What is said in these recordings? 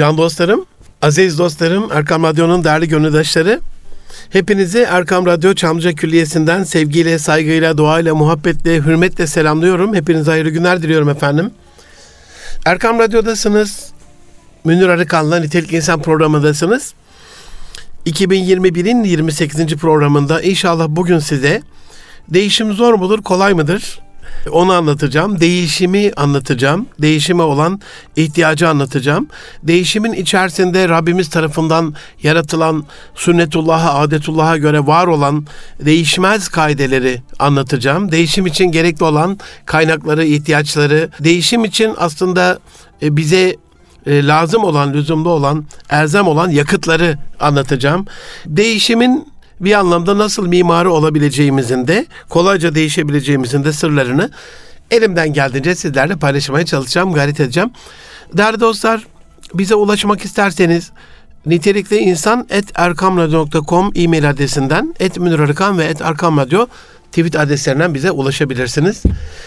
Can dostlarım, aziz dostlarım, Erkam Radyo'nun değerli gönüldaşları, hepinizi Erkam Radyo Çamlıca Külliyesi'nden sevgiyle, saygıyla, duayla, muhabbetle, hürmetle selamlıyorum. Hepinize hayırlı günler diliyorum efendim. Erkam Radyo'dasınız. Münir Arıkan'la Nitelik İnsan programındasınız. 2021'in 28. programında inşallah bugün size değişim zor mudur, kolay mıdır? Onu anlatacağım. Değişimi anlatacağım. Değişime olan ihtiyacı anlatacağım. Değişimin içerisinde Rabbimiz tarafından yaratılan sünnetullah'a, adetullah'a göre var olan değişmez kaideleri anlatacağım. Değişim için gerekli olan kaynakları, ihtiyaçları, değişim için aslında e, bize e, lazım olan, lüzumlu olan, erzem olan yakıtları anlatacağım. Değişimin bir anlamda nasıl mimarı olabileceğimizin de kolayca değişebileceğimizin de sırlarını elimden geldiğince sizlerle paylaşmaya çalışacağım, gayret edeceğim. Değerli dostlar bize ulaşmak isterseniz nitelikli insan et erkamradyo.com e-mail adresinden et Arıkan ve et erkamradyo tweet adreslerinden bize ulaşabilirsiniz.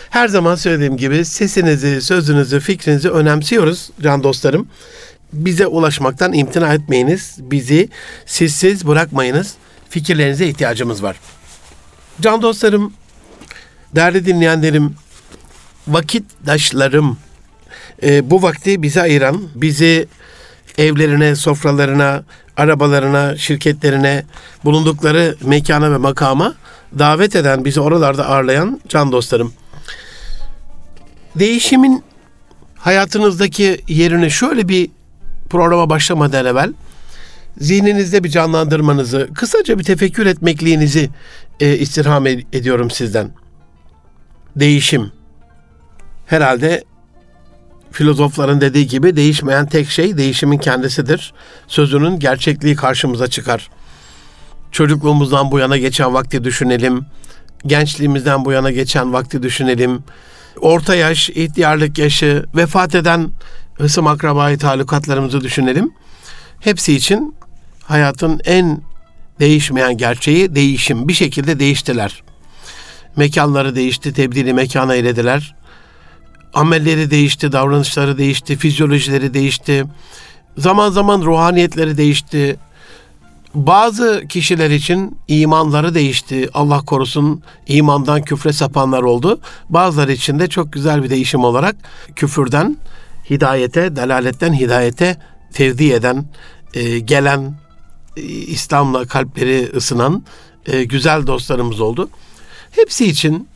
Her zaman söylediğim gibi sesinizi, sözünüzü, fikrinizi önemsiyoruz can dostlarım. Bize ulaşmaktan imtina etmeyiniz. Bizi sizsiz bırakmayınız fikirlerinize ihtiyacımız var. Can dostlarım, değerli dinleyenlerim, vakitdaşlarım, e, bu vakti bize ayıran, bizi evlerine, sofralarına, arabalarına, şirketlerine, bulundukları mekana ve makama davet eden, bizi oralarda ağırlayan can dostlarım. Değişimin hayatınızdaki yerini şöyle bir programa başlamadan evvel zihninizde bir canlandırmanızı, kısaca bir tefekkür etmekliğinizi e, istirham ediyorum sizden. Değişim. Herhalde filozofların dediği gibi değişmeyen tek şey değişimin kendisidir. Sözünün gerçekliği karşımıza çıkar. Çocukluğumuzdan bu yana geçen vakti düşünelim. Gençliğimizden bu yana geçen vakti düşünelim. Orta yaş, ihtiyarlık yaşı, vefat eden hısım akrabayı talukatlarımızı düşünelim. Hepsi için hayatın en değişmeyen gerçeği değişim. Bir şekilde değiştiler. Mekanları değişti, tebdili mekana eylediler. Amelleri değişti, davranışları değişti, fizyolojileri değişti. Zaman zaman ruhaniyetleri değişti. Bazı kişiler için imanları değişti. Allah korusun imandan küfre sapanlar oldu. Bazıları için de çok güzel bir değişim olarak küfürden hidayete, delaletten hidayete tevdi eden, e, gelen, İslam'la kalpleri ısınan e, güzel dostlarımız oldu. Hepsi için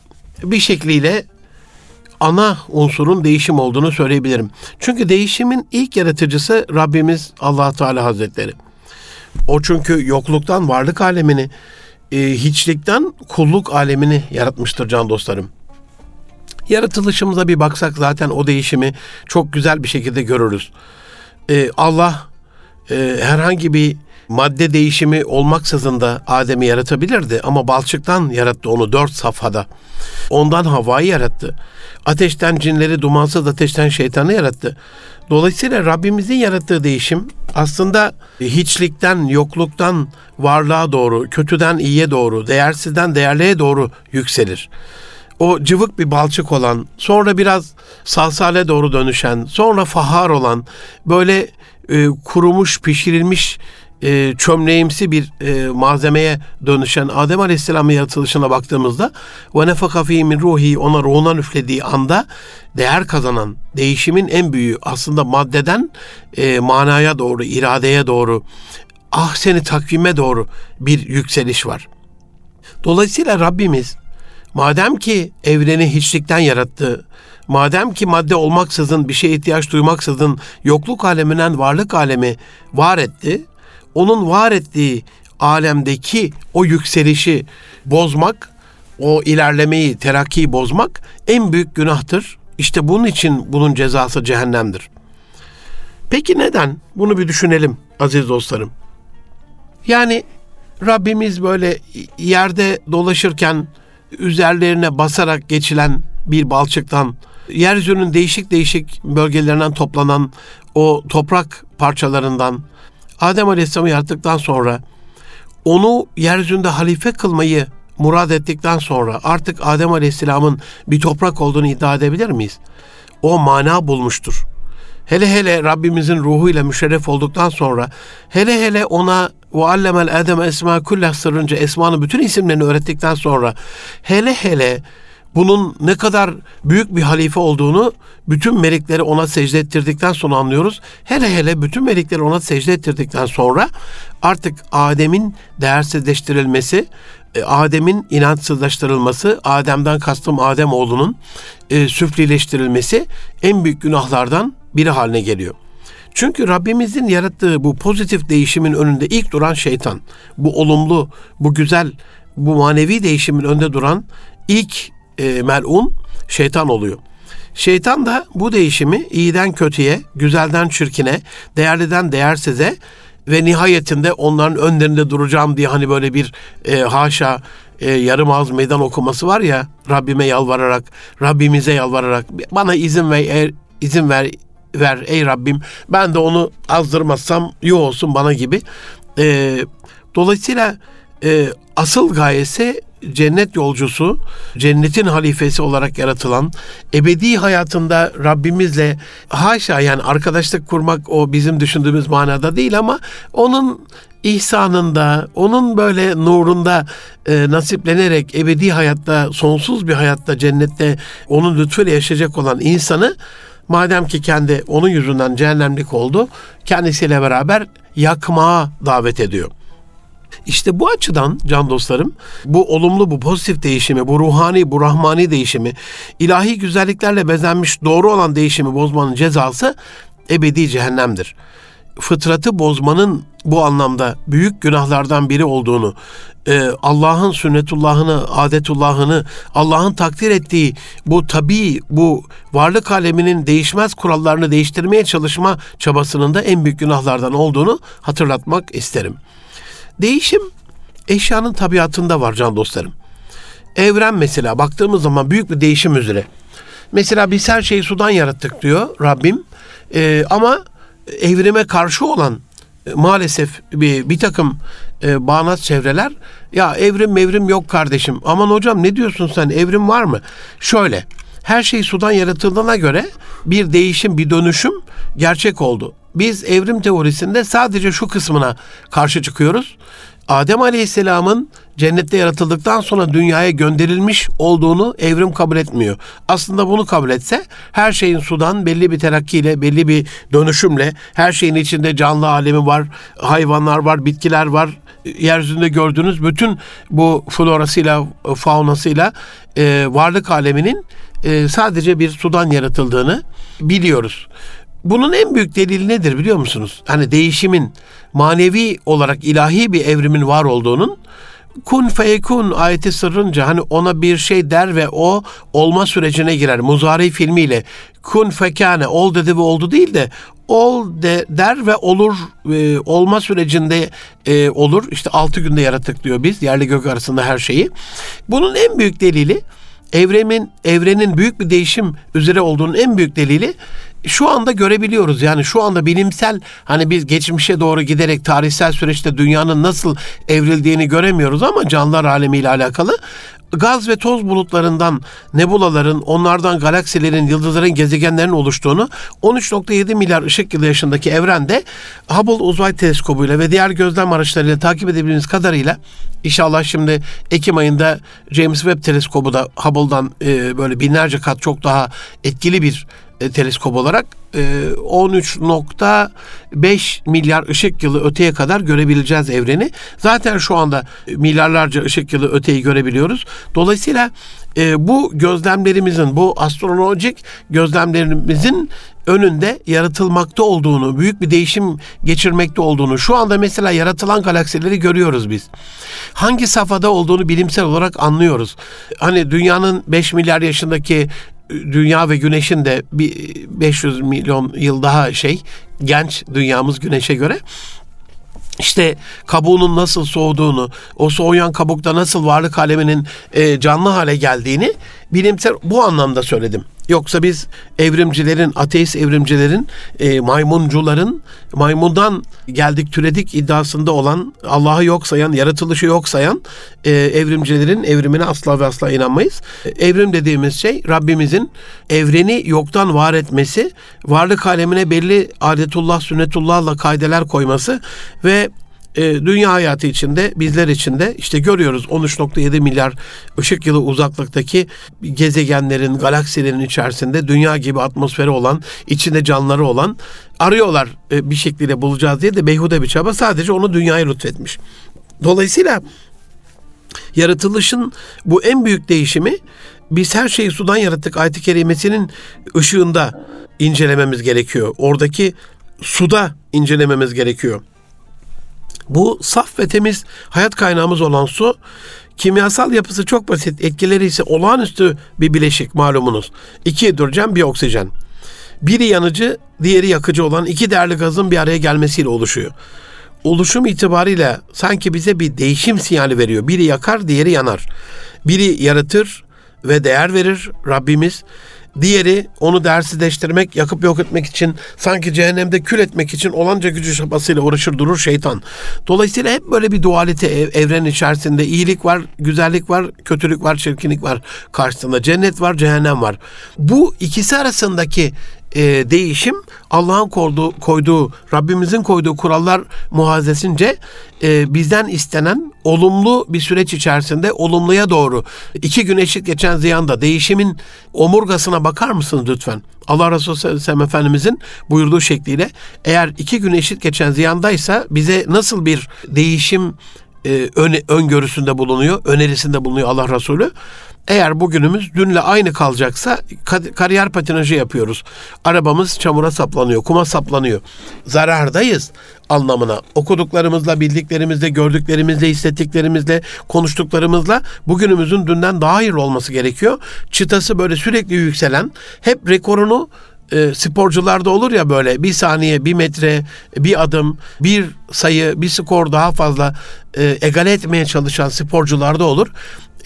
bir şekliyle ana unsurun değişim olduğunu söyleyebilirim. Çünkü değişimin ilk yaratıcısı Rabbimiz Allah Teala Hazretleri. O çünkü yokluktan varlık alemini, e, hiçlikten kulluk alemini yaratmıştır can dostlarım. Yaratılışımıza bir baksak zaten o değişimi çok güzel bir şekilde görürüz. Ee, Allah e, herhangi bir madde değişimi olmaksızın da Adem'i yaratabilirdi ama balçıktan yarattı onu dört safhada. Ondan havayı yarattı. Ateşten cinleri, dumansız ateşten şeytanı yarattı. Dolayısıyla Rabbimizin yarattığı değişim aslında hiçlikten, yokluktan varlığa doğru, kötüden iyiye doğru, değersizden değerliye doğru yükselir o cıvık bir balçık olan, sonra biraz salsale doğru dönüşen, sonra fahar olan, böyle e, kurumuş, pişirilmiş e, çömleğimsi bir e, malzemeye dönüşen Adem Aleyhisselam'ın yaratılışına baktığımızda ve nefaka min ruhi ona ruhundan üflediği anda değer kazanan değişimin en büyüğü aslında maddeden e, manaya doğru, iradeye doğru, ah seni takvime doğru bir yükseliş var. Dolayısıyla Rabbimiz Madem ki evreni hiçlikten yarattı, madem ki madde olmaksızın, bir şeye ihtiyaç duymaksızın yokluk aleminden varlık alemi var etti, onun var ettiği alemdeki o yükselişi bozmak, o ilerlemeyi, terakkiyi bozmak en büyük günahtır. İşte bunun için bunun cezası cehennemdir. Peki neden? Bunu bir düşünelim aziz dostlarım. Yani Rabbimiz böyle yerde dolaşırken üzerlerine basarak geçilen bir balçıktan yeryüzünün değişik değişik bölgelerinden toplanan o toprak parçalarından Adem Aleyhisselam'ı yarattıktan sonra onu yeryüzünde halife kılmayı murad ettikten sonra artık Adem Aleyhisselam'ın bir toprak olduğunu iddia edebilir miyiz? O mana bulmuştur. hele hele Rabbimizin ruhuyla müşerref olduktan sonra hele hele ona ve allemel adem esma kullah sırrınca esmanın bütün isimlerini öğrettikten sonra hele hele bunun ne kadar büyük bir halife olduğunu bütün melekleri ona secde ettirdikten sonra anlıyoruz. Hele hele bütün melekleri ona secde ettirdikten sonra artık Adem'in değersizleştirilmesi, e, Adem'in inançsızlaştırılması, Adem'den kastım Adem oğlunun e, süflileştirilmesi en büyük günahlardan biri haline geliyor. Çünkü Rabbimizin yarattığı bu pozitif değişimin önünde ilk duran şeytan. Bu olumlu, bu güzel, bu manevi değişimin önünde duran ilk e, melun şeytan oluyor. Şeytan da bu değişimi iyiden kötüye, güzelden çirkine, değerliden değersize ve nihayetinde onların önlerinde duracağım diye hani böyle bir e, haşa e, yarım ağız meydan okuması var ya Rabbime yalvararak, Rabbimize yalvararak bana izin ver, er, izin ver ver ey Rabbim ben de onu azdırmazsam yok olsun bana gibi. E, dolayısıyla e, asıl gayesi cennet yolcusu, cennetin halifesi olarak yaratılan, ebedi hayatında Rabbimizle haşa yani arkadaşlık kurmak o bizim düşündüğümüz manada değil ama onun ihsanında, onun böyle nurunda e, nasiplenerek ebedi hayatta, sonsuz bir hayatta cennette onun lütfuyla yaşayacak olan insanı madem ki kendi onun yüzünden cehennemlik oldu, kendisiyle beraber yakmaya davet ediyor. İşte bu açıdan can dostlarım bu olumlu bu pozitif değişimi, bu ruhani, bu rahmani değişimi, ilahi güzelliklerle bezenmiş doğru olan değişimi bozmanın cezası ebedi cehennemdir. Fıtratı bozmanın bu anlamda büyük günahlardan biri olduğunu, e, Allah'ın sünnetullahını, adetullahını, Allah'ın takdir ettiği bu tabi, bu varlık aleminin değişmez kurallarını değiştirmeye çalışma çabasının da en büyük günahlardan olduğunu hatırlatmak isterim. Değişim eşyanın tabiatında var can dostlarım. Evren mesela baktığımız zaman büyük bir değişim üzere. Mesela biz her şeyi sudan yarattık diyor Rabbim. Ee, ama evrime karşı olan e, maalesef bir, bir takım e, bağnaz çevreler ya evrim mevrim yok kardeşim. Aman hocam ne diyorsun sen evrim var mı? Şöyle her şey sudan yaratıldığına göre bir değişim bir dönüşüm gerçek oldu biz evrim teorisinde sadece şu kısmına karşı çıkıyoruz. Adem Aleyhisselam'ın cennette yaratıldıktan sonra dünyaya gönderilmiş olduğunu evrim kabul etmiyor. Aslında bunu kabul etse her şeyin sudan belli bir terakkiyle, belli bir dönüşümle her şeyin içinde canlı alemi var, hayvanlar var, bitkiler var. Yeryüzünde gördüğünüz bütün bu florasıyla, faunasıyla e, varlık aleminin e, sadece bir sudan yaratıldığını biliyoruz. Bunun en büyük delili nedir biliyor musunuz? Hani değişimin manevi olarak ilahi bir evrimin var olduğunun kun feyekun ayeti sırrınca hani ona bir şey der ve o olma sürecine girer. Muzari filmiyle kun fekane ol dedi ve oldu değil de ol de, der ve olur e, olma sürecinde e, olur. İşte altı günde yarattık diyor biz yerli gök arasında her şeyi. Bunun en büyük delili evrenin evrenin büyük bir değişim üzere olduğunun en büyük delili şu anda görebiliyoruz. Yani şu anda bilimsel hani biz geçmişe doğru giderek tarihsel süreçte dünyanın nasıl evrildiğini göremiyoruz ama canlılar alemiyle alakalı gaz ve toz bulutlarından nebulaların, onlardan galaksilerin, yıldızların, gezegenlerin oluştuğunu 13.7 milyar ışık yılı yaşındaki evrende Hubble Uzay Teleskobu'yla ve diğer gözlem araçlarıyla takip edebildiğimiz kadarıyla inşallah şimdi Ekim ayında James Webb Teleskobu da Hubble'dan e, böyle binlerce kat çok daha etkili bir e, teleskop olarak e, 13.5 milyar ışık yılı öteye kadar görebileceğiz evreni. Zaten şu anda milyarlarca ışık yılı öteyi görebiliyoruz. Dolayısıyla e, bu gözlemlerimizin, bu astrolojik gözlemlerimizin önünde yaratılmakta olduğunu, büyük bir değişim geçirmekte olduğunu, şu anda mesela yaratılan galaksileri görüyoruz biz. Hangi safhada olduğunu bilimsel olarak anlıyoruz. Hani dünyanın 5 milyar yaşındaki dünya ve güneşin de bir 500 milyon yıl daha şey genç dünyamız güneşe göre işte kabuğunun nasıl soğuduğunu, o soğuyan kabukta nasıl varlık aleminin e, canlı hale geldiğini bilimsel bu anlamda söyledim. Yoksa biz evrimcilerin, ateist evrimcilerin, e, maymuncuların maymundan geldik türedik iddiasında olan, Allah'ı yok sayan, yaratılışı yok sayan e, evrimcilerin evrimine asla ve asla inanmayız. E, evrim dediğimiz şey Rabbimizin evreni yoktan var etmesi, varlık alemine belli adetullah, sünnetullahla kaideler koyması ve e, dünya hayatı içinde bizler için de işte görüyoruz 13.7 milyar ışık yılı uzaklıktaki gezegenlerin, galaksilerin içerisinde dünya gibi atmosferi olan, içinde canlıları olan arıyorlar e, bir şekilde bulacağız diye de beyhude bir çaba sadece onu dünyaya lütfetmiş. Dolayısıyla yaratılışın bu en büyük değişimi biz her şeyi sudan yarattık ayet-i kerimesinin ışığında incelememiz gerekiyor. Oradaki suda incelememiz gerekiyor. Bu saf ve temiz hayat kaynağımız olan su kimyasal yapısı çok basit. Etkileri ise olağanüstü bir bileşik malumunuz. İki hidrojen bir oksijen. Biri yanıcı, diğeri yakıcı olan iki değerli gazın bir araya gelmesiyle oluşuyor. Oluşum itibariyle sanki bize bir değişim sinyali veriyor. Biri yakar, diğeri yanar. Biri yaratır ve değer verir Rabbimiz. Diğeri onu değersizleştirmek, yakıp yok etmek için, sanki cehennemde kül etmek için olanca gücü çabasıyla uğraşır durur şeytan. Dolayısıyla hep böyle bir dualite ev, evren içerisinde iyilik var, güzellik var, kötülük var, çirkinlik var karşısında. Cennet var, cehennem var. Bu ikisi arasındaki e, değişim Allah'ın koyduğu, koyduğu, Rabbimizin koyduğu kurallar muhazesince e, bizden istenen olumlu bir süreç içerisinde olumluya doğru iki gün eşit geçen ziyanda değişimin omurgasına bakar mısınız lütfen? Allah Resulü sellem Efendimizin buyurduğu şekliyle eğer iki gün eşit geçen ziyandaysa bize nasıl bir değişim e, ön, öngörüsünde bulunuyor, önerisinde bulunuyor Allah Resulü. Eğer bugünümüz dünle aynı kalacaksa kariyer patinajı yapıyoruz. Arabamız çamura saplanıyor, kuma saplanıyor. Zarardayız anlamına. Okuduklarımızla, bildiklerimizle, gördüklerimizle, hissettiklerimizle, konuştuklarımızla bugünümüzün dünden daha iyi olması gerekiyor. Çıtası böyle sürekli yükselen, hep rekorunu e, sporcularda olur ya böyle bir saniye, bir metre, bir adım, bir sayı, bir skor daha fazla e, egale etmeye çalışan sporcularda olur.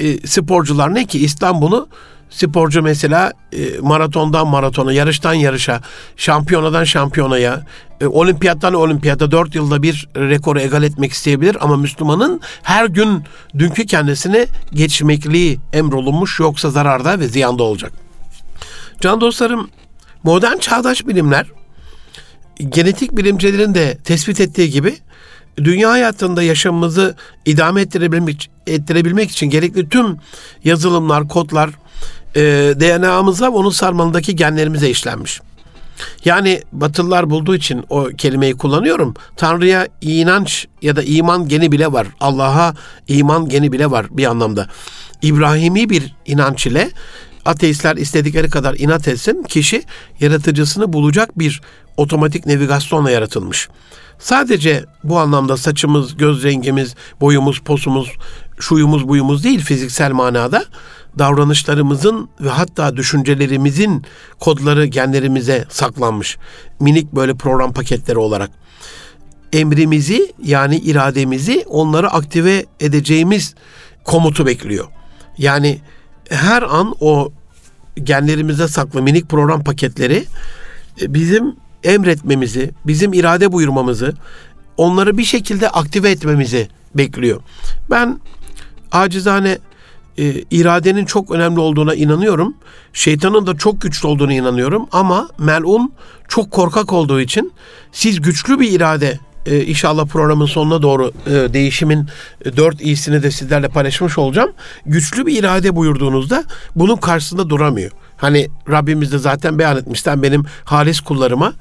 E, sporcular ne ki İslam bunu sporcu mesela e, maratondan maratona, yarıştan yarışa, şampiyonadan şampiyonaya, e, olimpiyattan olimpiyata dört yılda bir rekoru egal etmek isteyebilir ama Müslümanın her gün dünkü kendisini geçmekliği emrolunmuş yoksa zararda ve ziyanda olacak. Can dostlarım modern çağdaş bilimler genetik bilimcilerin de tespit ettiği gibi dünya hayatında yaşamımızı idame ettirebilmek, ettirebilmek için gerekli tüm yazılımlar, kodlar e, DNA'mıza onun sarmalındaki genlerimize işlenmiş. Yani Batılılar bulduğu için o kelimeyi kullanıyorum. Tanrı'ya inanç ya da iman geni bile var. Allah'a iman geni bile var bir anlamda. İbrahimi bir inanç ile ateistler istedikleri kadar inat etsin, kişi yaratıcısını bulacak bir otomatik navigasyonla yaratılmış. Sadece bu anlamda saçımız, göz rengimiz, boyumuz, posumuz, şuyumuz, buyumuz değil fiziksel manada davranışlarımızın ve hatta düşüncelerimizin kodları genlerimize saklanmış. Minik böyle program paketleri olarak. Emrimizi yani irademizi onları aktive edeceğimiz komutu bekliyor. Yani her an o genlerimize saklı minik program paketleri e, bizim emretmemizi, bizim irade buyurmamızı, onları bir şekilde aktive etmemizi bekliyor. Ben acizane e, iradenin çok önemli olduğuna inanıyorum. Şeytanın da çok güçlü olduğunu inanıyorum ama melun çok korkak olduğu için siz güçlü bir irade e, inşallah programın sonuna doğru e, değişimin e, dört iyisini de sizlerle paylaşmış olacağım. Güçlü bir irade buyurduğunuzda bunun karşısında duramıyor. Hani Rabbimiz de zaten beyan etmişten benim halis kullarıma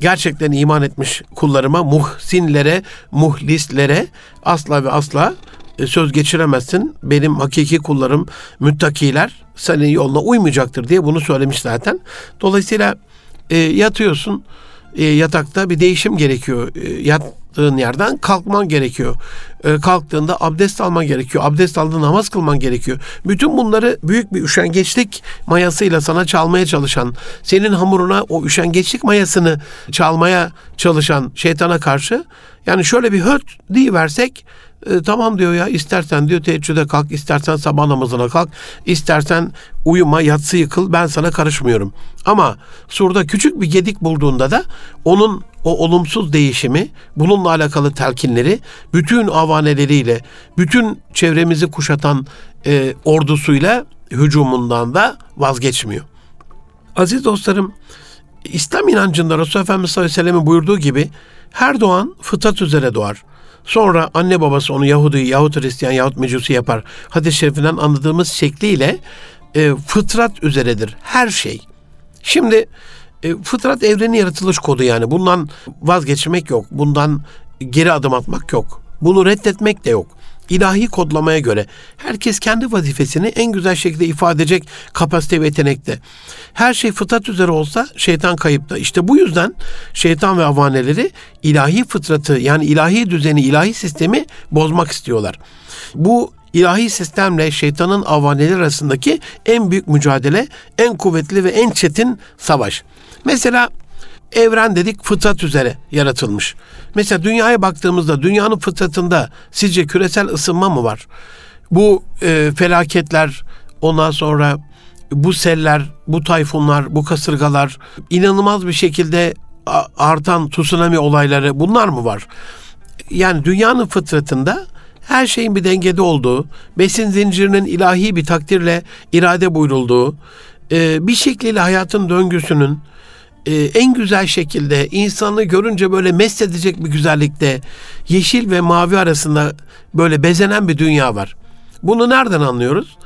gerçekten iman etmiş kullarıma, muhsinlere, muhlislere asla ve asla e, söz geçiremezsin. Benim hakiki kullarım, müttakiler senin yoluna uymayacaktır diye bunu söylemiş zaten. Dolayısıyla e, yatıyorsun, e, yatakta bir değişim gerekiyor. E, yattığın yerden kalkman gerekiyor. E, kalktığında abdest alman gerekiyor. Abdest aldığında namaz kılman gerekiyor. Bütün bunları büyük bir üşengeçlik mayasıyla sana çalmaya çalışan, senin hamuruna o üşengeçlik mayasını çalmaya çalışan şeytana karşı yani şöyle bir höt versek E, tamam diyor ya istersen diyor teheccüde kalk, istersen sabah namazına kalk, istersen uyuma, yatsı yıkıl ben sana karışmıyorum. Ama surda küçük bir gedik bulduğunda da onun o olumsuz değişimi, bununla alakalı telkinleri bütün avaneleriyle, bütün çevremizi kuşatan e, ordusuyla hücumundan da vazgeçmiyor. Aziz dostlarım, İslam inancında Resulullah Efendimiz sallallahu aleyhi ve sellem'in buyurduğu gibi her doğan fıtrat üzere doğar. Sonra anne babası onu Yahudi yahut Hristiyan yahut Mecusi yapar. Hadis-i şerifinden anladığımız şekliyle e, fıtrat üzeredir her şey. Şimdi e, fıtrat evrenin yaratılış kodu yani. Bundan vazgeçmek yok. Bundan geri adım atmak yok. Bunu reddetmek de yok ilahi kodlamaya göre herkes kendi vazifesini en güzel şekilde ifade edecek kapasite ve yetenekte. Her şey fıtrat üzere olsa şeytan kayıpta. İşte bu yüzden şeytan ve avaneleri ilahi fıtratı yani ilahi düzeni, ilahi sistemi bozmak istiyorlar. Bu ilahi sistemle şeytanın avaneleri arasındaki en büyük mücadele, en kuvvetli ve en çetin savaş. Mesela evren dedik fıtrat üzere yaratılmış. Mesela dünyaya baktığımızda dünyanın fıtratında sizce küresel ısınma mı var? Bu e, felaketler ondan sonra bu seller, bu tayfunlar, bu kasırgalar inanılmaz bir şekilde artan tsunami olayları bunlar mı var? Yani dünyanın fıtratında her şeyin bir dengede olduğu, besin zincirinin ilahi bir takdirle irade buyurulduğu, e, bir şekliyle hayatın döngüsünün e, en güzel şekilde insanı görünce böyle mest edecek bir güzellikte yeşil ve mavi arasında böyle bezenen bir dünya var. Bunu nereden anlıyoruz?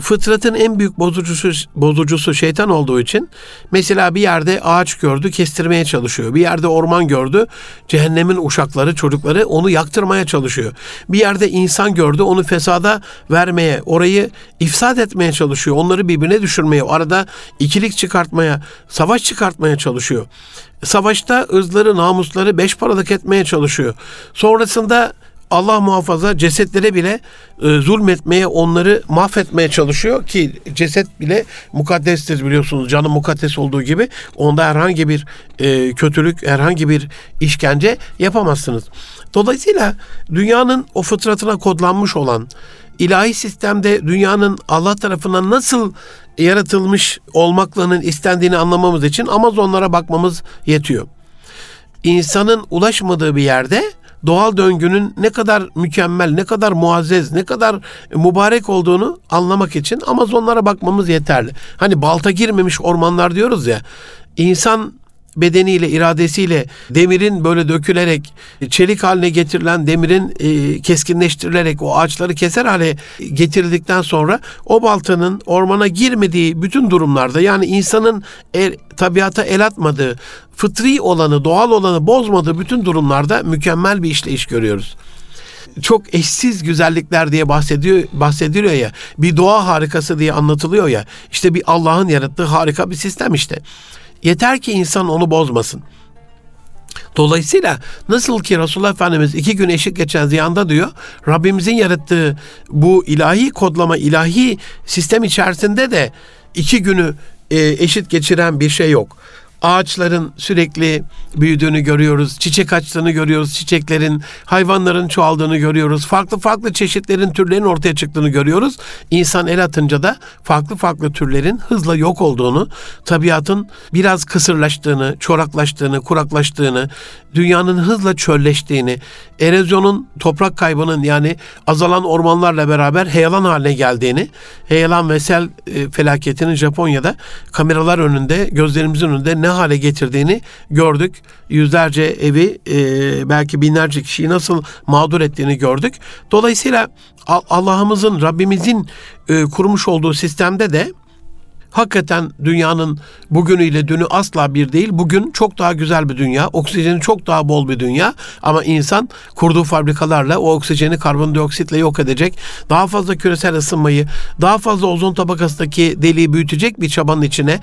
Fıtratın en büyük bozucusu, bozucusu şeytan olduğu için mesela bir yerde ağaç gördü kestirmeye çalışıyor. Bir yerde orman gördü cehennemin uşakları çocukları onu yaktırmaya çalışıyor. Bir yerde insan gördü onu fesada vermeye orayı ifsad etmeye çalışıyor. Onları birbirine düşürmeye arada ikilik çıkartmaya savaş çıkartmaya çalışıyor. Savaşta ırzları namusları beş paralık etmeye çalışıyor. Sonrasında Allah muhafaza cesetlere bile e, zulmetmeye, onları mahvetmeye çalışıyor ki ceset bile mukaddestir biliyorsunuz. Canı mukaddes olduğu gibi onda herhangi bir e, kötülük, herhangi bir işkence yapamazsınız. Dolayısıyla dünyanın o fıtratına kodlanmış olan ilahi sistemde dünyanın Allah tarafından nasıl yaratılmış olmaklarının istendiğini anlamamız için Amazonlara bakmamız yetiyor. İnsanın ulaşmadığı bir yerde doğal döngünün ne kadar mükemmel, ne kadar muazzez, ne kadar mübarek olduğunu anlamak için Amazonlara bakmamız yeterli. Hani balta girmemiş ormanlar diyoruz ya. İnsan bedeniyle, iradesiyle demirin böyle dökülerek, çelik haline getirilen demirin e, keskinleştirilerek o ağaçları keser hale getirildikten sonra o baltanın ormana girmediği bütün durumlarda yani insanın el, tabiata el atmadığı, fıtri olanı, doğal olanı bozmadığı bütün durumlarda mükemmel bir işleyiş görüyoruz çok eşsiz güzellikler diye bahsediyor bahsediliyor ya. Bir doğa harikası diye anlatılıyor ya. İşte bir Allah'ın yarattığı harika bir sistem işte. Yeter ki insan onu bozmasın. Dolayısıyla nasıl ki Resulullah Efendimiz iki gün eşit geçen ziyanda diyor, Rabbimizin yarattığı bu ilahi kodlama, ilahi sistem içerisinde de iki günü e, eşit geçiren bir şey yok ağaçların sürekli büyüdüğünü görüyoruz. Çiçek açtığını görüyoruz. Çiçeklerin, hayvanların çoğaldığını görüyoruz. Farklı farklı çeşitlerin, türlerin ortaya çıktığını görüyoruz. İnsan el atınca da farklı farklı türlerin hızla yok olduğunu, tabiatın biraz kısırlaştığını, çoraklaştığını, kuraklaştığını, dünyanın hızla çölleştiğini, erozyonun, toprak kaybının yani azalan ormanlarla beraber heyelan haline geldiğini, heyelan ve sel e, felaketinin Japonya'da kameralar önünde, gözlerimizin önünde ne hale getirdiğini gördük. Yüzlerce evi, e, belki binlerce kişiyi nasıl mağdur ettiğini gördük. Dolayısıyla Allah'ımızın, Rabbimizin e, kurmuş olduğu sistemde de Hakikaten dünyanın bugünüyle dünü asla bir değil. Bugün çok daha güzel bir dünya. Oksijeni çok daha bol bir dünya. Ama insan kurduğu fabrikalarla o oksijeni karbondioksitle yok edecek. Daha fazla küresel ısınmayı, daha fazla ozon tabakasındaki deliği büyütecek bir çabanın içine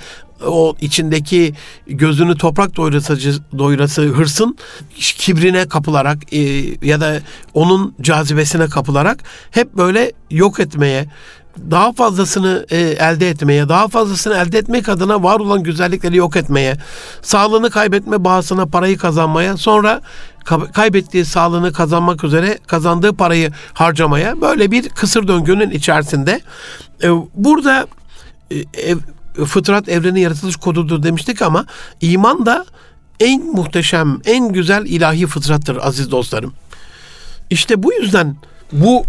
o içindeki gözünü toprak doyurası, doyurası hırsın kibrine kapılarak e, ya da onun cazibesine kapılarak hep böyle yok etmeye, daha fazlasını e, elde etmeye, daha fazlasını elde etmek adına var olan güzellikleri yok etmeye, sağlığını kaybetme bahasına parayı kazanmaya, sonra kaybettiği sağlığını kazanmak üzere kazandığı parayı harcamaya böyle bir kısır döngünün içerisinde. E, burada e, ev, fıtrat evrenin yaratılış kodudur demiştik ama iman da en muhteşem, en güzel ilahi fıtrattır aziz dostlarım. İşte bu yüzden bu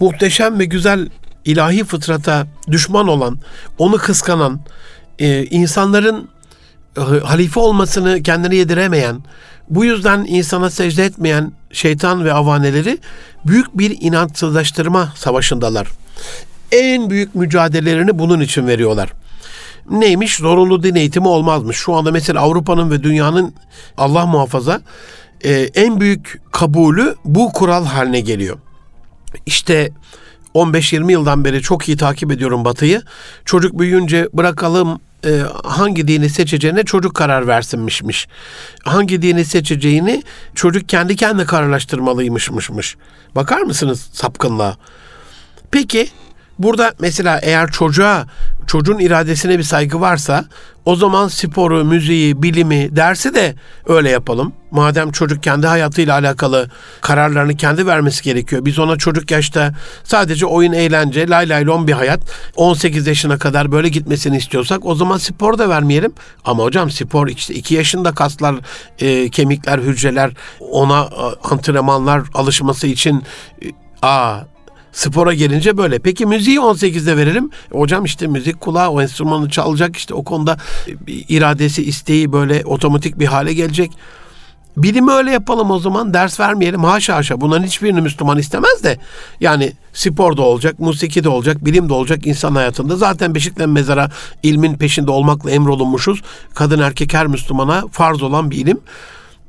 muhteşem ve güzel ilahi fıtrata düşman olan, onu kıskanan, e, insanların e, halife olmasını kendine yediremeyen, bu yüzden insana secde etmeyen şeytan ve avaneleri büyük bir inançsızlaştırma savaşındalar. En büyük mücadelelerini bunun için veriyorlar. Neymiş? Zorunlu din eğitimi olmazmış. Şu anda mesela Avrupa'nın ve dünyanın Allah muhafaza e, en büyük kabulü bu kural haline geliyor. İşte 15-20 yıldan beri çok iyi takip ediyorum Batı'yı. Çocuk büyüyünce bırakalım e, hangi dini seçeceğine çocuk karar versinmişmiş. Hangi dini seçeceğini çocuk kendi kendine kararlaştırmalıymışmışmış. Bakar mısınız sapkınlığa? Peki Burada mesela eğer çocuğa, çocuğun iradesine bir saygı varsa o zaman sporu, müziği, bilimi, dersi de öyle yapalım. Madem çocuk kendi hayatıyla alakalı kararlarını kendi vermesi gerekiyor. Biz ona çocuk yaşta sadece oyun, eğlence, lay lay lon bir hayat 18 yaşına kadar böyle gitmesini istiyorsak o zaman spor da vermeyelim. Ama hocam spor işte 2 yaşında kaslar, e, kemikler, hücreler ona e, antrenmanlar alışması için e, Aa Spora gelince böyle. Peki müziği 18'de verelim. Hocam işte müzik kulağı o enstrümanı çalacak işte o konuda iradesi, isteği böyle otomatik bir hale gelecek. Bilimi öyle yapalım o zaman ders vermeyelim haşa haşa bunların hiçbirini Müslüman istemez de yani spor da olacak, musiki de olacak, bilim de olacak insan hayatında. Zaten beşikten mezara ilmin peşinde olmakla emrolunmuşuz. Kadın erkek her Müslümana farz olan bir ilim.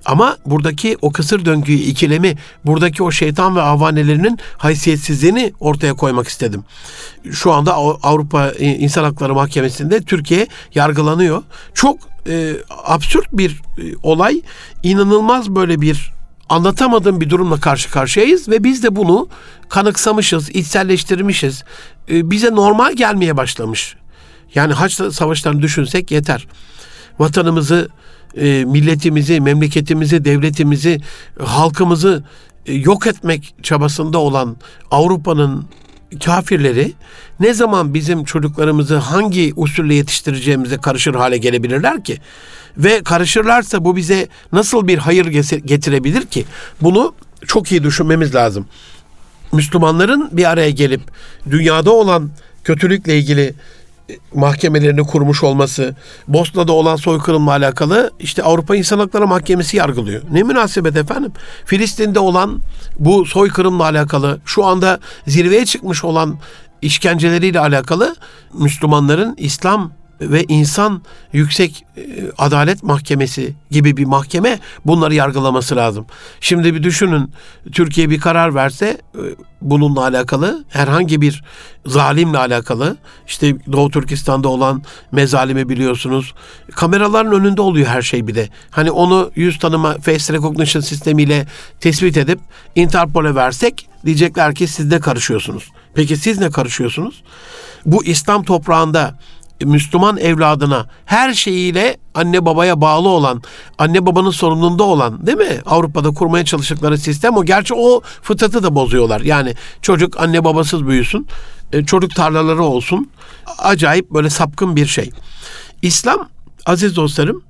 Ama buradaki o kısır döngüyü, ikilemi, buradaki o şeytan ve avanelerinin haysiyetsizliğini ortaya koymak istedim. Şu anda Avrupa İnsan Hakları Mahkemesi'nde Türkiye yargılanıyor. Çok e, absürt bir e, olay, inanılmaz böyle bir anlatamadığım bir durumla karşı karşıyayız ve biz de bunu kanıksamışız, içselleştirmişiz. E, bize normal gelmeye başlamış. Yani Haç savaşlarını düşünsek yeter. Vatanımızı e, milletimizi, memleketimizi, devletimizi, halkımızı e, yok etmek çabasında olan Avrupa'nın kafirleri ne zaman bizim çocuklarımızı hangi usulle yetiştireceğimize karışır hale gelebilirler ki? Ve karışırlarsa bu bize nasıl bir hayır getirebilir ki? Bunu çok iyi düşünmemiz lazım. Müslümanların bir araya gelip dünyada olan kötülükle ilgili mahkemelerini kurmuş olması, Bosna'da olan soykırımla alakalı işte Avrupa İnsan Hakları Mahkemesi yargılıyor. Ne münasebet efendim? Filistin'de olan bu soykırımla alakalı şu anda zirveye çıkmış olan işkenceleriyle alakalı Müslümanların İslam ve insan yüksek e, adalet mahkemesi gibi bir mahkeme bunları yargılaması lazım. Şimdi bir düşünün Türkiye bir karar verse e, bununla alakalı herhangi bir zalimle alakalı işte Doğu Türkistan'da olan mezalimi biliyorsunuz. Kameraların önünde oluyor her şey bir de. Hani onu yüz tanıma face recognition sistemiyle tespit edip Interpol'e versek diyecekler ki siz de karışıyorsunuz. Peki siz ne karışıyorsunuz? Bu İslam toprağında Müslüman evladına her şeyiyle anne babaya bağlı olan, anne babanın sorumluluğunda olan değil mi? Avrupa'da kurmaya çalıştıkları sistem o. Gerçi o fıtratı da bozuyorlar. Yani çocuk anne babasız büyüsün, e, çocuk tarlaları olsun. Acayip böyle sapkın bir şey. İslam aziz dostlarım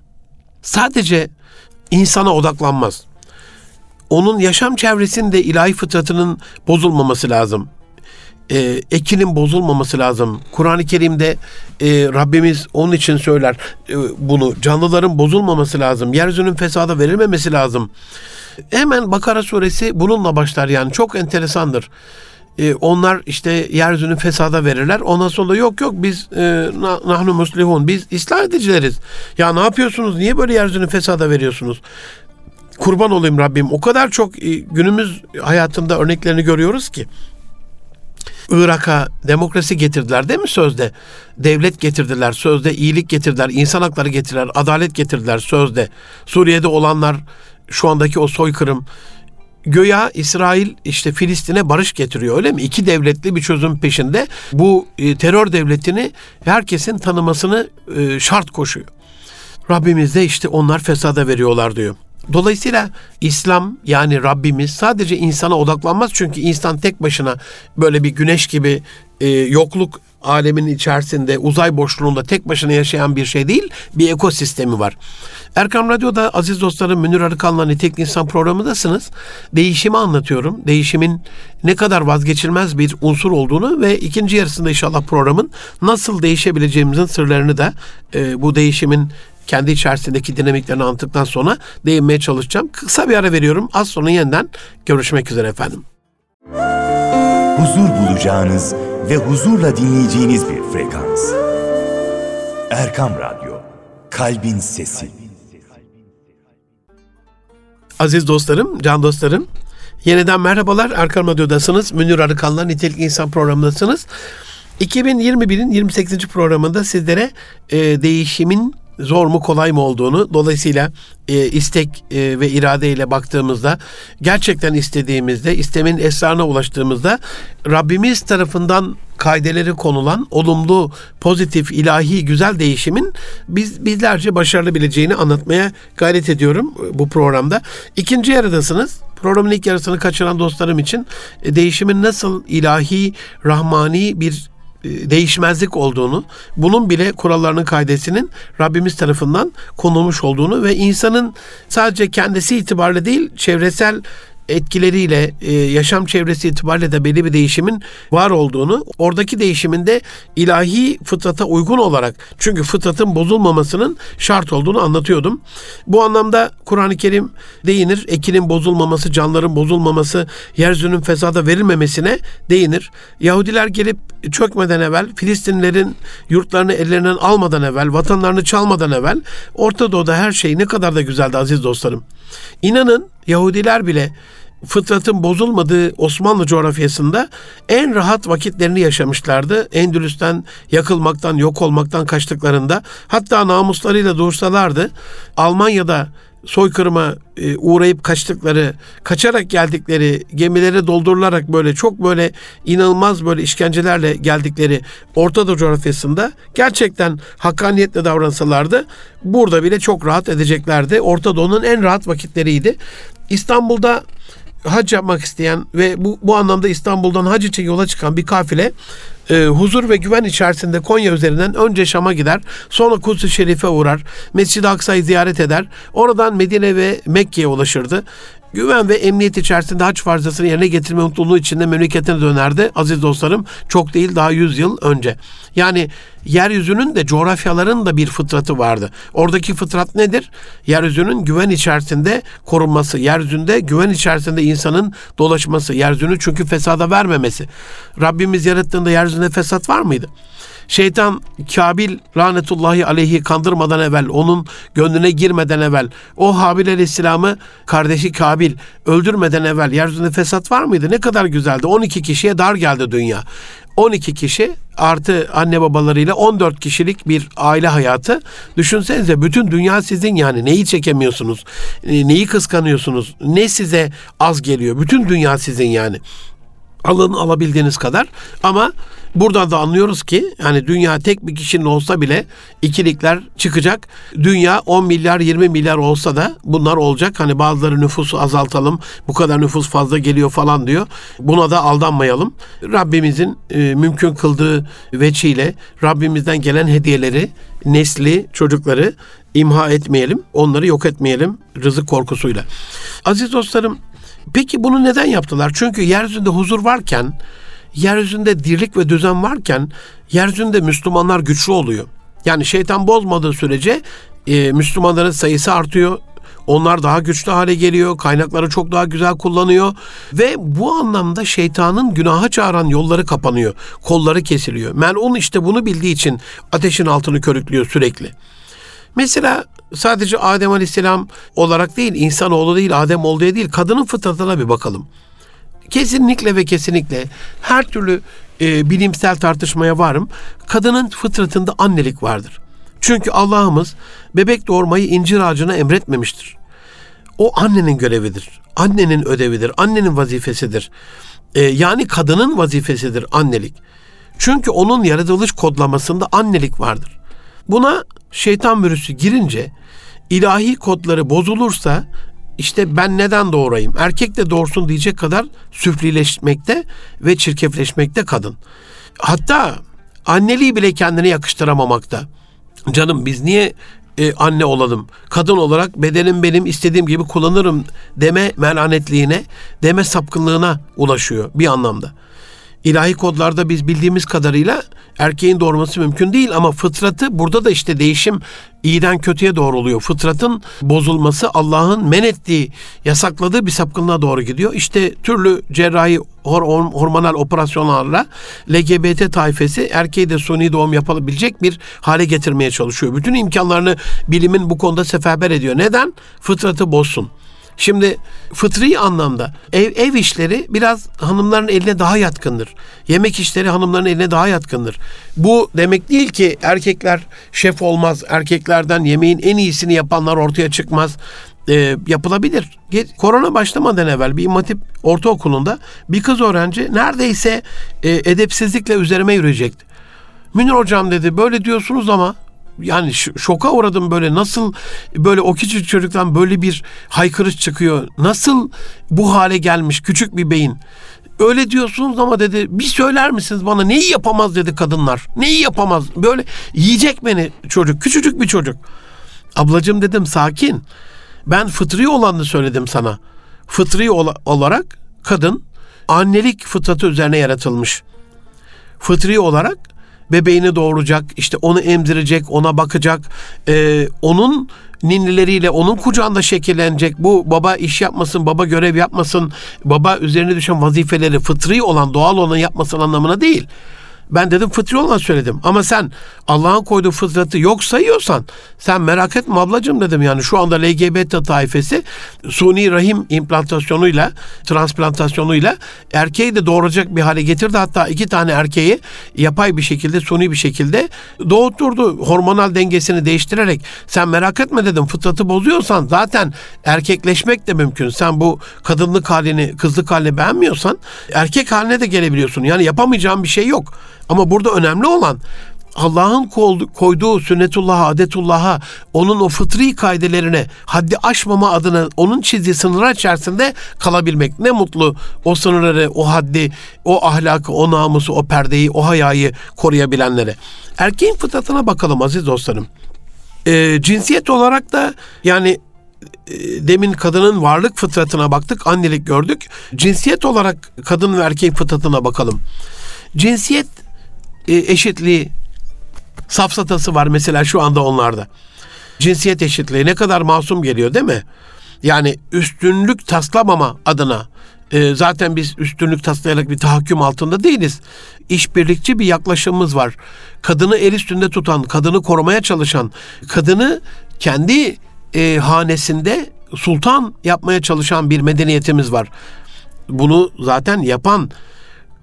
sadece insana odaklanmaz. Onun yaşam çevresinde ilahi fıtratının bozulmaması lazım e, ekinin bozulmaması lazım. Kur'an-ı Kerim'de e, Rabbimiz onun için söyler e, bunu. Canlıların bozulmaması lazım. Yeryüzünün fesada verilmemesi lazım. Hemen Bakara suresi bununla başlar yani. Çok enteresandır. E, onlar işte yeryüzünün fesada verirler. Ondan sonra yok yok biz e, nahnu muslihun biz ıslah edicileriz. Ya ne yapıyorsunuz? Niye böyle yeryüzünün fesada veriyorsunuz? Kurban olayım Rabbim. O kadar çok e, günümüz hayatında örneklerini görüyoruz ki. Irak'a demokrasi getirdiler değil mi sözde? Devlet getirdiler, sözde iyilik getirdiler, insan hakları getirdiler, adalet getirdiler sözde. Suriye'de olanlar şu andaki o soykırım Göya İsrail işte Filistin'e barış getiriyor öyle mi? İki devletli bir çözüm peşinde bu e, terör devletini herkesin tanımasını e, şart koşuyor. Rabbimiz de işte onlar fesada veriyorlar diyor. Dolayısıyla İslam yani Rabbimiz sadece insana odaklanmaz çünkü insan tek başına böyle bir güneş gibi e, yokluk alemin içerisinde uzay boşluğunda tek başına yaşayan bir şey değil bir ekosistemi var. Erkam Radyo'da aziz dostlarım Münir Arıkan'la Nitekli İnsan programındasınız. Değişimi anlatıyorum. Değişimin ne kadar vazgeçilmez bir unsur olduğunu ve ikinci yarısında inşallah programın nasıl değişebileceğimizin sırlarını da e, bu değişimin kendi içerisindeki dinamiklerini anlattıktan sonra değinmeye çalışacağım. Kısa bir ara veriyorum. Az sonra yeniden görüşmek üzere efendim. Huzur bulacağınız ve huzurla dinleyeceğiniz bir frekans. Erkam Radyo, Kalbin Sesi. Aziz dostlarım, can dostlarım. Yeniden merhabalar. Erkam Radyo'dasınız. Münir Arıkan'la Nitelik İnsan programındasınız. 2021'in 28. programında sizlere e, değişimin zor mu kolay mı olduğunu dolayısıyla e, istek e, ve iradeyle baktığımızda gerçekten istediğimizde istemin esrarına ulaştığımızda Rabbimiz tarafından kaideleri konulan olumlu, pozitif, ilahi, güzel değişimin biz bizlerce başarılı bileceğini anlatmaya gayret ediyorum bu programda. İkinci yarıdasınız. Programın ilk yarısını kaçıran dostlarım için e, değişimin nasıl ilahi, rahmani bir e, değişmezlik olduğunu, bunun bile kurallarının kaidesinin Rabbimiz tarafından konulmuş olduğunu ve insanın sadece kendisi itibariyle değil, çevresel etkileriyle e, yaşam çevresi itibariyle de belli bir değişimin var olduğunu, oradaki değişiminde ilahi fıtrata uygun olarak çünkü fıtratın bozulmamasının şart olduğunu anlatıyordum. Bu anlamda Kur'an-ı Kerim değinir. Ekinin bozulmaması, canların bozulmaması, yeryüzünün fesada verilmemesine değinir. Yahudiler gelip çökmeden evvel, Filistinlerin yurtlarını ellerinden almadan evvel, vatanlarını çalmadan evvel Orta Doğu'da her şey ne kadar da güzeldi aziz dostlarım. İnanın Yahudiler bile fıtratın bozulmadığı Osmanlı coğrafyasında en rahat vakitlerini yaşamışlardı. Endülüs'ten yakılmaktan, yok olmaktan kaçtıklarında hatta namuslarıyla dursalardı Almanya'da soykırıma e, uğrayıp kaçtıkları, kaçarak geldikleri, gemilere doldurularak böyle çok böyle inanılmaz böyle işkencelerle geldikleri Ortadoğu coğrafyasında gerçekten hakkaniyetle davransalardı burada bile çok rahat edeceklerdi. Ortadoğu'nun en rahat vakitleriydi. İstanbul'da hac yapmak isteyen ve bu, bu anlamda İstanbul'dan hac için yola çıkan bir kafile e, huzur ve güven içerisinde Konya üzerinden önce Şam'a gider, sonra Kudüs-ü Şerif'e uğrar, Mescid-i Aksa'yı ziyaret eder, oradan Medine ve Mekke'ye ulaşırdı güven ve emniyet içerisinde haç farzasını yerine getirme mutluluğu içinde memleketine dönerdi. Aziz dostlarım çok değil daha 100 yıl önce. Yani yeryüzünün de coğrafyaların da bir fıtratı vardı. Oradaki fıtrat nedir? Yeryüzünün güven içerisinde korunması, yeryüzünde güven içerisinde insanın dolaşması, yeryüzünü çünkü fesada vermemesi. Rabbimiz yarattığında yeryüzünde fesat var mıydı? Şeytan Kabil rahmetullahi aleyhi kandırmadan evvel, onun gönlüne girmeden evvel, o Habil aleyhisselamı kardeşi Kabil öldürmeden evvel yeryüzünde fesat var mıydı? Ne kadar güzeldi. 12 kişiye dar geldi dünya. 12 kişi artı anne babalarıyla 14 kişilik bir aile hayatı. Düşünsenize bütün dünya sizin yani. Neyi çekemiyorsunuz? Neyi kıskanıyorsunuz? Ne size az geliyor? Bütün dünya sizin yani. Alın alabildiğiniz kadar ama Buradan da anlıyoruz ki yani dünya tek bir kişinin olsa bile ikilikler çıkacak. Dünya 10 milyar 20 milyar olsa da bunlar olacak. Hani bazıları nüfusu azaltalım bu kadar nüfus fazla geliyor falan diyor. Buna da aldanmayalım. Rabbimizin e, mümkün kıldığı veçiyle Rabbimizden gelen hediyeleri, nesli, çocukları imha etmeyelim. Onları yok etmeyelim rızık korkusuyla. Aziz dostlarım peki bunu neden yaptılar? Çünkü yeryüzünde huzur varken yeryüzünde dirlik ve düzen varken yeryüzünde Müslümanlar güçlü oluyor. Yani şeytan bozmadığı sürece e, Müslümanların sayısı artıyor. Onlar daha güçlü hale geliyor, kaynakları çok daha güzel kullanıyor ve bu anlamda şeytanın günaha çağıran yolları kapanıyor, kolları kesiliyor. Melun işte bunu bildiği için ateşin altını körüklüyor sürekli. Mesela sadece Adem Aleyhisselam olarak değil, insanoğlu değil, Adem olduğu değil, kadının fıtratına bir bakalım. Kesinlikle ve kesinlikle her türlü e, bilimsel tartışmaya varım. Kadının fıtratında annelik vardır. Çünkü Allah'ımız bebek doğurmayı incir ağacına emretmemiştir. O annenin görevidir. Annenin ödevidir. Annenin vazifesidir. Ee, yani kadının vazifesidir annelik. Çünkü onun yaratılış kodlamasında annelik vardır. Buna şeytan virüsü girince ilahi kodları bozulursa işte ben neden doğurayım? Erkek de doğursun diyecek kadar süflileşmekte ve çirkefleşmekte kadın. Hatta anneliği bile kendine yakıştıramamakta. Canım biz niye e, anne olalım? Kadın olarak bedenim benim istediğim gibi kullanırım deme melanetliğine, deme sapkınlığına ulaşıyor bir anlamda. İlahi kodlarda biz bildiğimiz kadarıyla erkeğin doğurması mümkün değil ama fıtratı burada da işte değişim iyiden kötüye doğru oluyor. Fıtratın bozulması Allah'ın men ettiği, yasakladığı bir sapkınlığa doğru gidiyor. İşte türlü cerrahi hor- hormonal operasyonlarla LGBT tayfesi erkeği de suni doğum yapabilecek bir hale getirmeye çalışıyor. Bütün imkanlarını bilimin bu konuda seferber ediyor. Neden? Fıtratı bozsun. Şimdi fıtri anlamda ev, ev işleri biraz hanımların eline daha yatkındır. Yemek işleri hanımların eline daha yatkındır. Bu demek değil ki erkekler şef olmaz, erkeklerden yemeğin en iyisini yapanlar ortaya çıkmaz. Ee, yapılabilir. Korona başlamadan evvel bir imatip ortaokulunda bir kız öğrenci neredeyse e, edepsizlikle üzerime yürüyecekti. Münir hocam dedi böyle diyorsunuz ama yani şoka uğradım böyle nasıl böyle o küçük çocuktan böyle bir haykırış çıkıyor. Nasıl bu hale gelmiş küçük bir beyin. Öyle diyorsunuz ama dedi bir söyler misiniz bana neyi yapamaz dedi kadınlar. Neyi yapamaz böyle yiyecek beni çocuk küçücük bir çocuk. Ablacığım dedim sakin. Ben fıtri olanı söyledim sana. Fıtri olarak kadın annelik fıtratı üzerine yaratılmış. Fıtri olarak bebeğini doğuracak, işte onu emzirecek, ona bakacak, e, onun ninnileriyle onun kucağında şekillenecek. Bu baba iş yapmasın, baba görev yapmasın, baba üzerine düşen vazifeleri fıtri olan, doğal olan yapmasın anlamına değil. Ben dedim fıtri olan söyledim. Ama sen Allah'ın koyduğu fıtratı yok sayıyorsan sen merak etme ablacığım dedim. Yani şu anda LGBT taifesi suni rahim implantasyonuyla, transplantasyonuyla erkeği de doğuracak bir hale getirdi. Hatta iki tane erkeği yapay bir şekilde, suni bir şekilde doğutturdu. Hormonal dengesini değiştirerek. Sen merak etme dedim. Fıtratı bozuyorsan zaten erkekleşmek de mümkün. Sen bu kadınlık halini, kızlık halini beğenmiyorsan erkek haline de gelebiliyorsun. Yani yapamayacağın bir şey yok. Ama burada önemli olan Allah'ın koyduğu sünnetullah'a, adetullah'a, onun o fıtri kaidelerine haddi aşmama adına onun çizdiği sınırlar içerisinde kalabilmek. Ne mutlu o sınırları, o haddi, o ahlakı, o namusu, o perdeyi, o hayayı koruyabilenlere. Erkeğin fıtratına bakalım aziz dostlarım. E, cinsiyet olarak da yani e, demin kadının varlık fıtratına baktık, annelik gördük. Cinsiyet olarak kadın ve erkeğin fıtratına bakalım. Cinsiyet e, eşitliği safsatası var mesela şu anda onlarda. Cinsiyet eşitliği ne kadar masum geliyor değil mi? Yani üstünlük taslamama adına e, zaten biz üstünlük taslayarak bir tahakküm altında değiliz. İşbirlikçi bir yaklaşımımız var. Kadını el üstünde tutan, kadını korumaya çalışan, kadını kendi e, hanesinde sultan yapmaya çalışan bir medeniyetimiz var. Bunu zaten yapan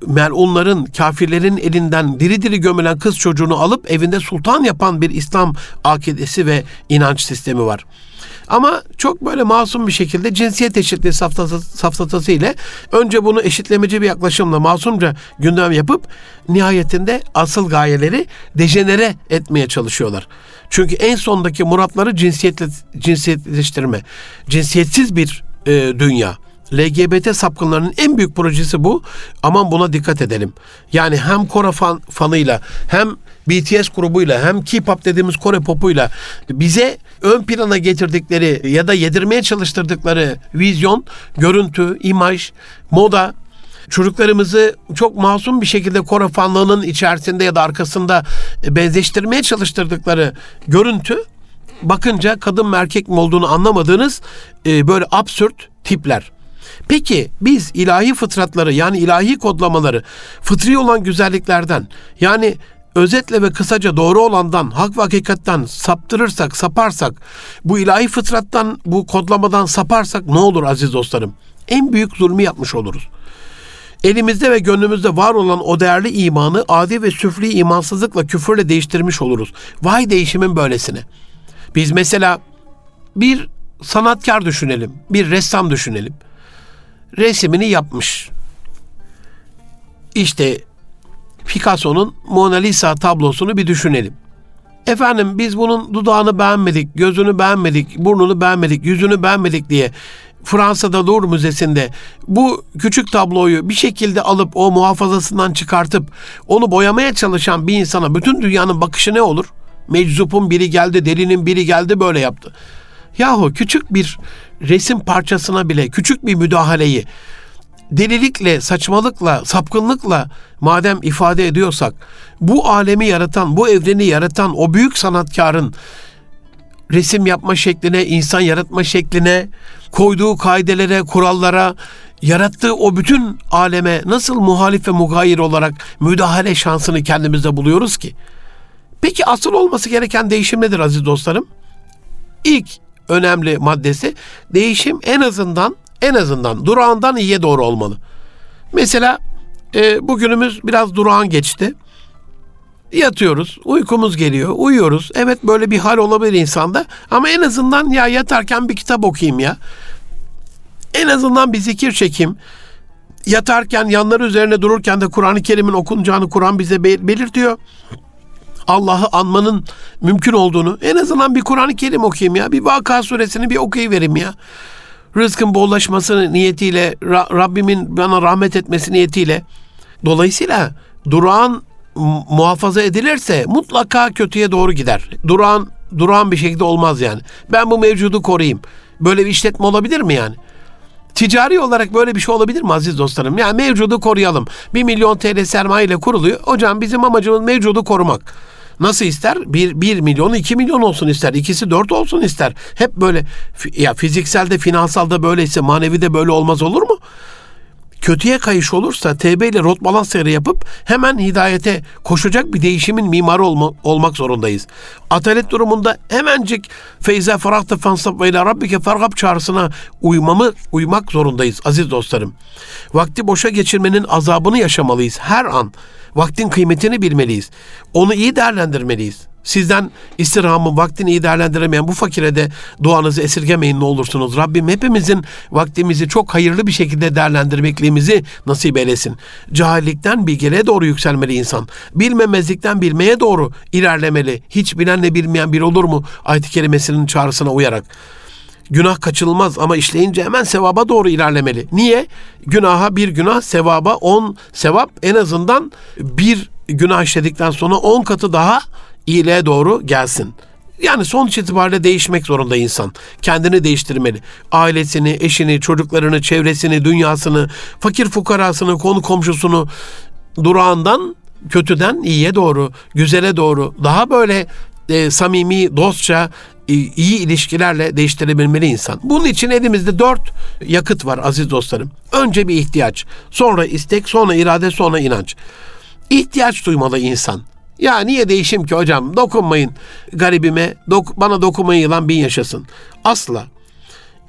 melunların, kafirlerin elinden diri diri gömülen kız çocuğunu alıp evinde sultan yapan bir İslam akidesi ve inanç sistemi var. Ama çok böyle masum bir şekilde cinsiyet eşitliği safsatası, safsatası ile önce bunu eşitlemeci bir yaklaşımla masumca gündem yapıp nihayetinde asıl gayeleri dejenere etmeye çalışıyorlar. Çünkü en sondaki muratları cinsiyetle, cinsiyetleştirme. Cinsiyetsiz bir e, dünya. LGBT sapkınlarının en büyük projesi bu. Aman buna dikkat edelim. Yani hem Kore fan, fanıyla hem BTS grubuyla hem K-pop dediğimiz Kore popuyla bize ön plana getirdikleri ya da yedirmeye çalıştırdıkları vizyon, görüntü, imaj, moda çocuklarımızı çok masum bir şekilde Kore fanlığının içerisinde ya da arkasında benzeştirmeye çalıştırdıkları görüntü bakınca kadın mı erkek mi olduğunu anlamadığınız e, böyle absürt tipler. Peki biz ilahi fıtratları yani ilahi kodlamaları fıtri olan güzelliklerden yani özetle ve kısaca doğru olandan, hak ve hakikatten saptırırsak, saparsak, bu ilahi fıtrattan, bu kodlamadan saparsak ne olur aziz dostlarım? En büyük zulmü yapmış oluruz. Elimizde ve gönlümüzde var olan o değerli imanı adi ve süfli imansızlıkla küfürle değiştirmiş oluruz. Vay değişimin böylesine. Biz mesela bir sanatkar düşünelim. Bir ressam düşünelim. Resimini yapmış. İşte Picasso'nun Mona Lisa tablosunu bir düşünelim. Efendim biz bunun dudağını beğenmedik, gözünü beğenmedik, burnunu beğenmedik, yüzünü beğenmedik diye Fransa'da Louvre Müzesi'nde bu küçük tabloyu bir şekilde alıp o muhafazasından çıkartıp onu boyamaya çalışan bir insana bütün dünyanın bakışı ne olur? Meczup'un biri geldi, delinin biri geldi böyle yaptı. Yahu küçük bir resim parçasına bile küçük bir müdahaleyi delilikle, saçmalıkla, sapkınlıkla madem ifade ediyorsak bu alemi yaratan, bu evreni yaratan o büyük sanatkarın resim yapma şekline, insan yaratma şekline, koyduğu kaidelere, kurallara, yarattığı o bütün aleme nasıl muhalif ve mugayir olarak müdahale şansını kendimizde buluyoruz ki? Peki asıl olması gereken değişim nedir aziz dostlarım? İlk önemli maddesi değişim en azından en azından durağından iyiye doğru olmalı. Mesela e, bugünümüz biraz durağan geçti. Yatıyoruz, uykumuz geliyor, uyuyoruz. Evet böyle bir hal olabilir insanda ama en azından ya yatarken bir kitap okuyayım ya. En azından bir zikir çekeyim. Yatarken yanları üzerine dururken de Kur'an-ı Kerim'in okunacağını Kur'an bize belirtiyor. Allah'ı anmanın mümkün olduğunu en azından bir Kur'an-ı Kerim okuyayım ya. Bir Vaka suresini bir okuyuverim ya rızkın bollaşması niyetiyle, Rabbimin bana rahmet etmesi niyetiyle. Dolayısıyla durağan muhafaza edilirse mutlaka kötüye doğru gider. Durağan, durağan bir şekilde olmaz yani. Ben bu mevcudu koruyayım. Böyle bir işletme olabilir mi yani? Ticari olarak böyle bir şey olabilir mi aziz dostlarım? Yani mevcudu koruyalım. Bir milyon TL sermaye ile kuruluyor. Hocam bizim amacımız mevcudu korumak. Nasıl ister? Bir, bir milyon, iki milyon olsun ister. İkisi dört olsun ister. Hep böyle ya fizikselde, finansalda böyleyse manevi de böyle olmaz olur mu? Kötüye kayış olursa TB ile rot balans seyri yapıp hemen hidayete koşacak bir değişimin mimarı olma, olmak zorundayız. Atalet durumunda hemencik feyze farahta fansab ve ile rabbike fargab çağrısına uymamı, uymak zorundayız aziz dostlarım. Vakti boşa geçirmenin azabını yaşamalıyız her an. Vaktin kıymetini bilmeliyiz. Onu iyi değerlendirmeliyiz. Sizden istirhamı, vaktini iyi değerlendiremeyen bu fakire de duanızı esirgemeyin ne olursunuz. Rabbim hepimizin vaktimizi çok hayırlı bir şekilde değerlendirmekliğimizi nasip eylesin. Cahillikten bilgeliğe doğru yükselmeli insan. Bilmemezlikten bilmeye doğru ilerlemeli. Hiç bilenle bilmeyen bir olur mu? Ayet-i kerimesinin çağrısına uyarak. Günah kaçınılmaz ama işleyince hemen sevaba doğru ilerlemeli. Niye? Günaha bir günah, sevaba on sevap en azından bir günah işledikten sonra on katı daha iyiliğe doğru gelsin. Yani sonuç itibariyle değişmek zorunda insan. Kendini değiştirmeli. Ailesini, eşini, çocuklarını, çevresini, dünyasını, fakir fukarasını, konu komşusunu durağından kötüden iyiye doğru, güzele doğru, daha böyle e, samimi, dostça, e, iyi ilişkilerle değiştirebilmeli insan. Bunun için elimizde dört yakıt var aziz dostlarım. Önce bir ihtiyaç, sonra istek, sonra irade, sonra inanç. İhtiyaç duymalı insan. Ya niye değişim ki hocam? Dokunmayın garibime. Dok bana dokunmayın yılan bin yaşasın. Asla.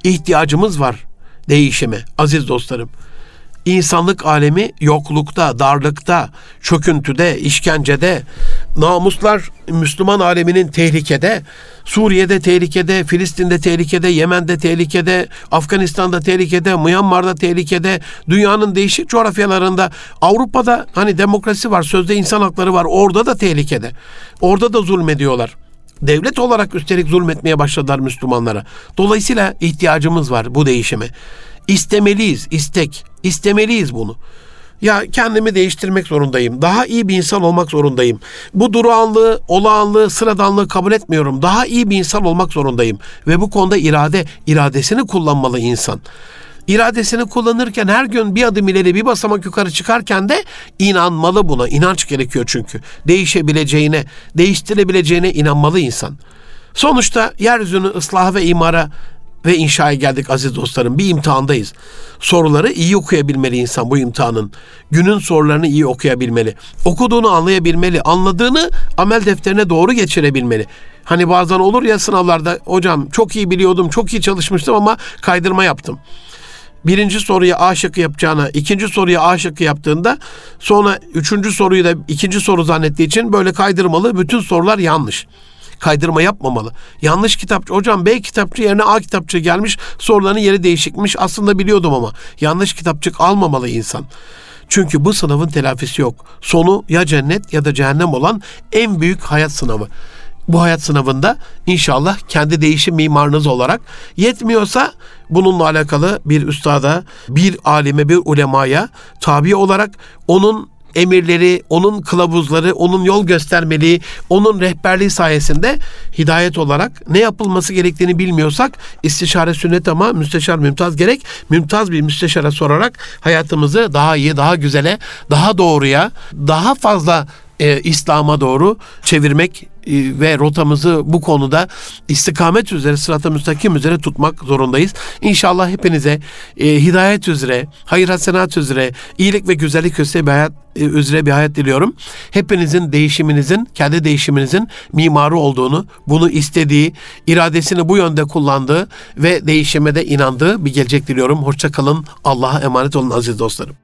İhtiyacımız var değişime aziz dostlarım. İnsanlık alemi yoklukta, darlıkta, çöküntüde, işkencede, namuslar Müslüman aleminin tehlikede, Suriye'de tehlikede, Filistin'de tehlikede, Yemen'de tehlikede, Afganistan'da tehlikede, Myanmar'da tehlikede, dünyanın değişik coğrafyalarında, Avrupa'da hani demokrasi var, sözde insan hakları var, orada da tehlikede. Orada da zulmediyorlar. Devlet olarak üstelik zulmetmeye başladılar Müslümanlara. Dolayısıyla ihtiyacımız var bu değişime. İstemeliyiz, istek. İstemeliyiz bunu. Ya kendimi değiştirmek zorundayım. Daha iyi bir insan olmak zorundayım. Bu durağanlığı, olağanlığı, sıradanlığı kabul etmiyorum. Daha iyi bir insan olmak zorundayım. Ve bu konuda irade, iradesini kullanmalı insan. İradesini kullanırken her gün bir adım ileri bir basamak yukarı çıkarken de inanmalı buna. İnanç gerekiyor çünkü. Değişebileceğine, değiştirebileceğine inanmalı insan. Sonuçta yeryüzünü ıslah ve imara ve inşaya geldik aziz dostlarım. Bir imtihandayız. Soruları iyi okuyabilmeli insan bu imtihanın. Günün sorularını iyi okuyabilmeli. Okuduğunu anlayabilmeli. Anladığını amel defterine doğru geçirebilmeli. Hani bazen olur ya sınavlarda hocam çok iyi biliyordum, çok iyi çalışmıştım ama kaydırma yaptım. Birinci soruya A şıkkı yapacağına ikinci soruya A şıkkı yaptığında sonra üçüncü soruyu da ikinci soru zannettiği için böyle kaydırmalı bütün sorular yanlış kaydırma yapmamalı. Yanlış kitapçı, hocam B kitapçı yerine A kitapçı gelmiş, soruların yeri değişikmiş. Aslında biliyordum ama yanlış kitapçık almamalı insan. Çünkü bu sınavın telafisi yok. Sonu ya cennet ya da cehennem olan en büyük hayat sınavı. Bu hayat sınavında inşallah kendi değişim mimarınız olarak yetmiyorsa bununla alakalı bir üstada, bir alime, bir ulemaya tabi olarak onun emirleri, onun kılavuzları, onun yol göstermeliği, onun rehberliği sayesinde hidayet olarak ne yapılması gerektiğini bilmiyorsak istişare sünnet ama müsteşar mümtaz gerek. Mümtaz bir müsteşara sorarak hayatımızı daha iyi, daha güzele, daha doğruya, daha fazla e, İslam'a doğru çevirmek e, ve rotamızı bu konuda istikamet üzere, sırat-ı müstakim üzere tutmak zorundayız. İnşallah hepinize e, hidayet üzere, hayır hasenat üzere, iyilik ve güzellik üzere bir hayat e, üzere bir hayat diliyorum. Hepinizin değişiminizin, kendi değişiminizin mimarı olduğunu, bunu istediği, iradesini bu yönde kullandığı ve değişime de inandığı bir gelecek diliyorum. Hoşça kalın. Allah'a emanet olun aziz dostlarım.